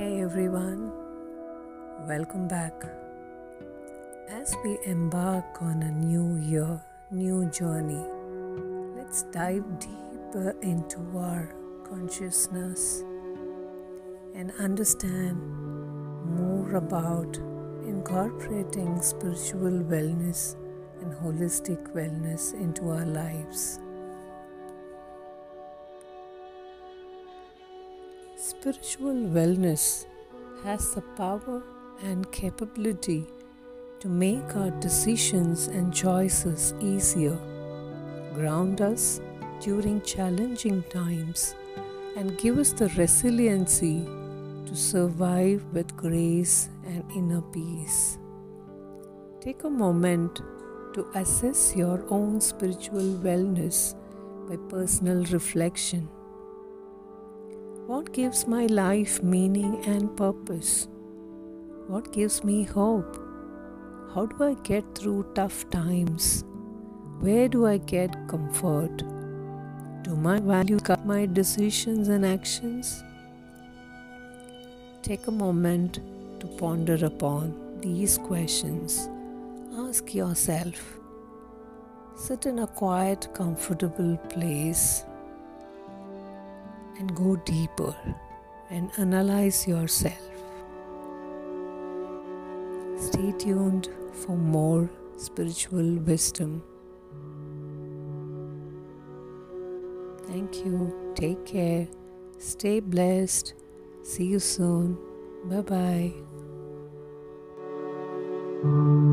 everyone. Welcome back. As we embark on a new year, new journey, let's dive deeper into our consciousness and understand more about incorporating spiritual wellness and holistic wellness into our lives. Spiritual wellness has the power and capability to make our decisions and choices easier, ground us during challenging times, and give us the resiliency to survive with grace and inner peace. Take a moment to assess your own spiritual wellness by personal reflection. What gives my life meaning and purpose? What gives me hope? How do I get through tough times? Where do I get comfort? Do my values guide my decisions and actions? Take a moment to ponder upon these questions. Ask yourself. Sit in a quiet, comfortable place and go deeper and analyze yourself. Stay tuned for more spiritual wisdom. Thank you. Take care. Stay blessed. See you soon. Bye bye.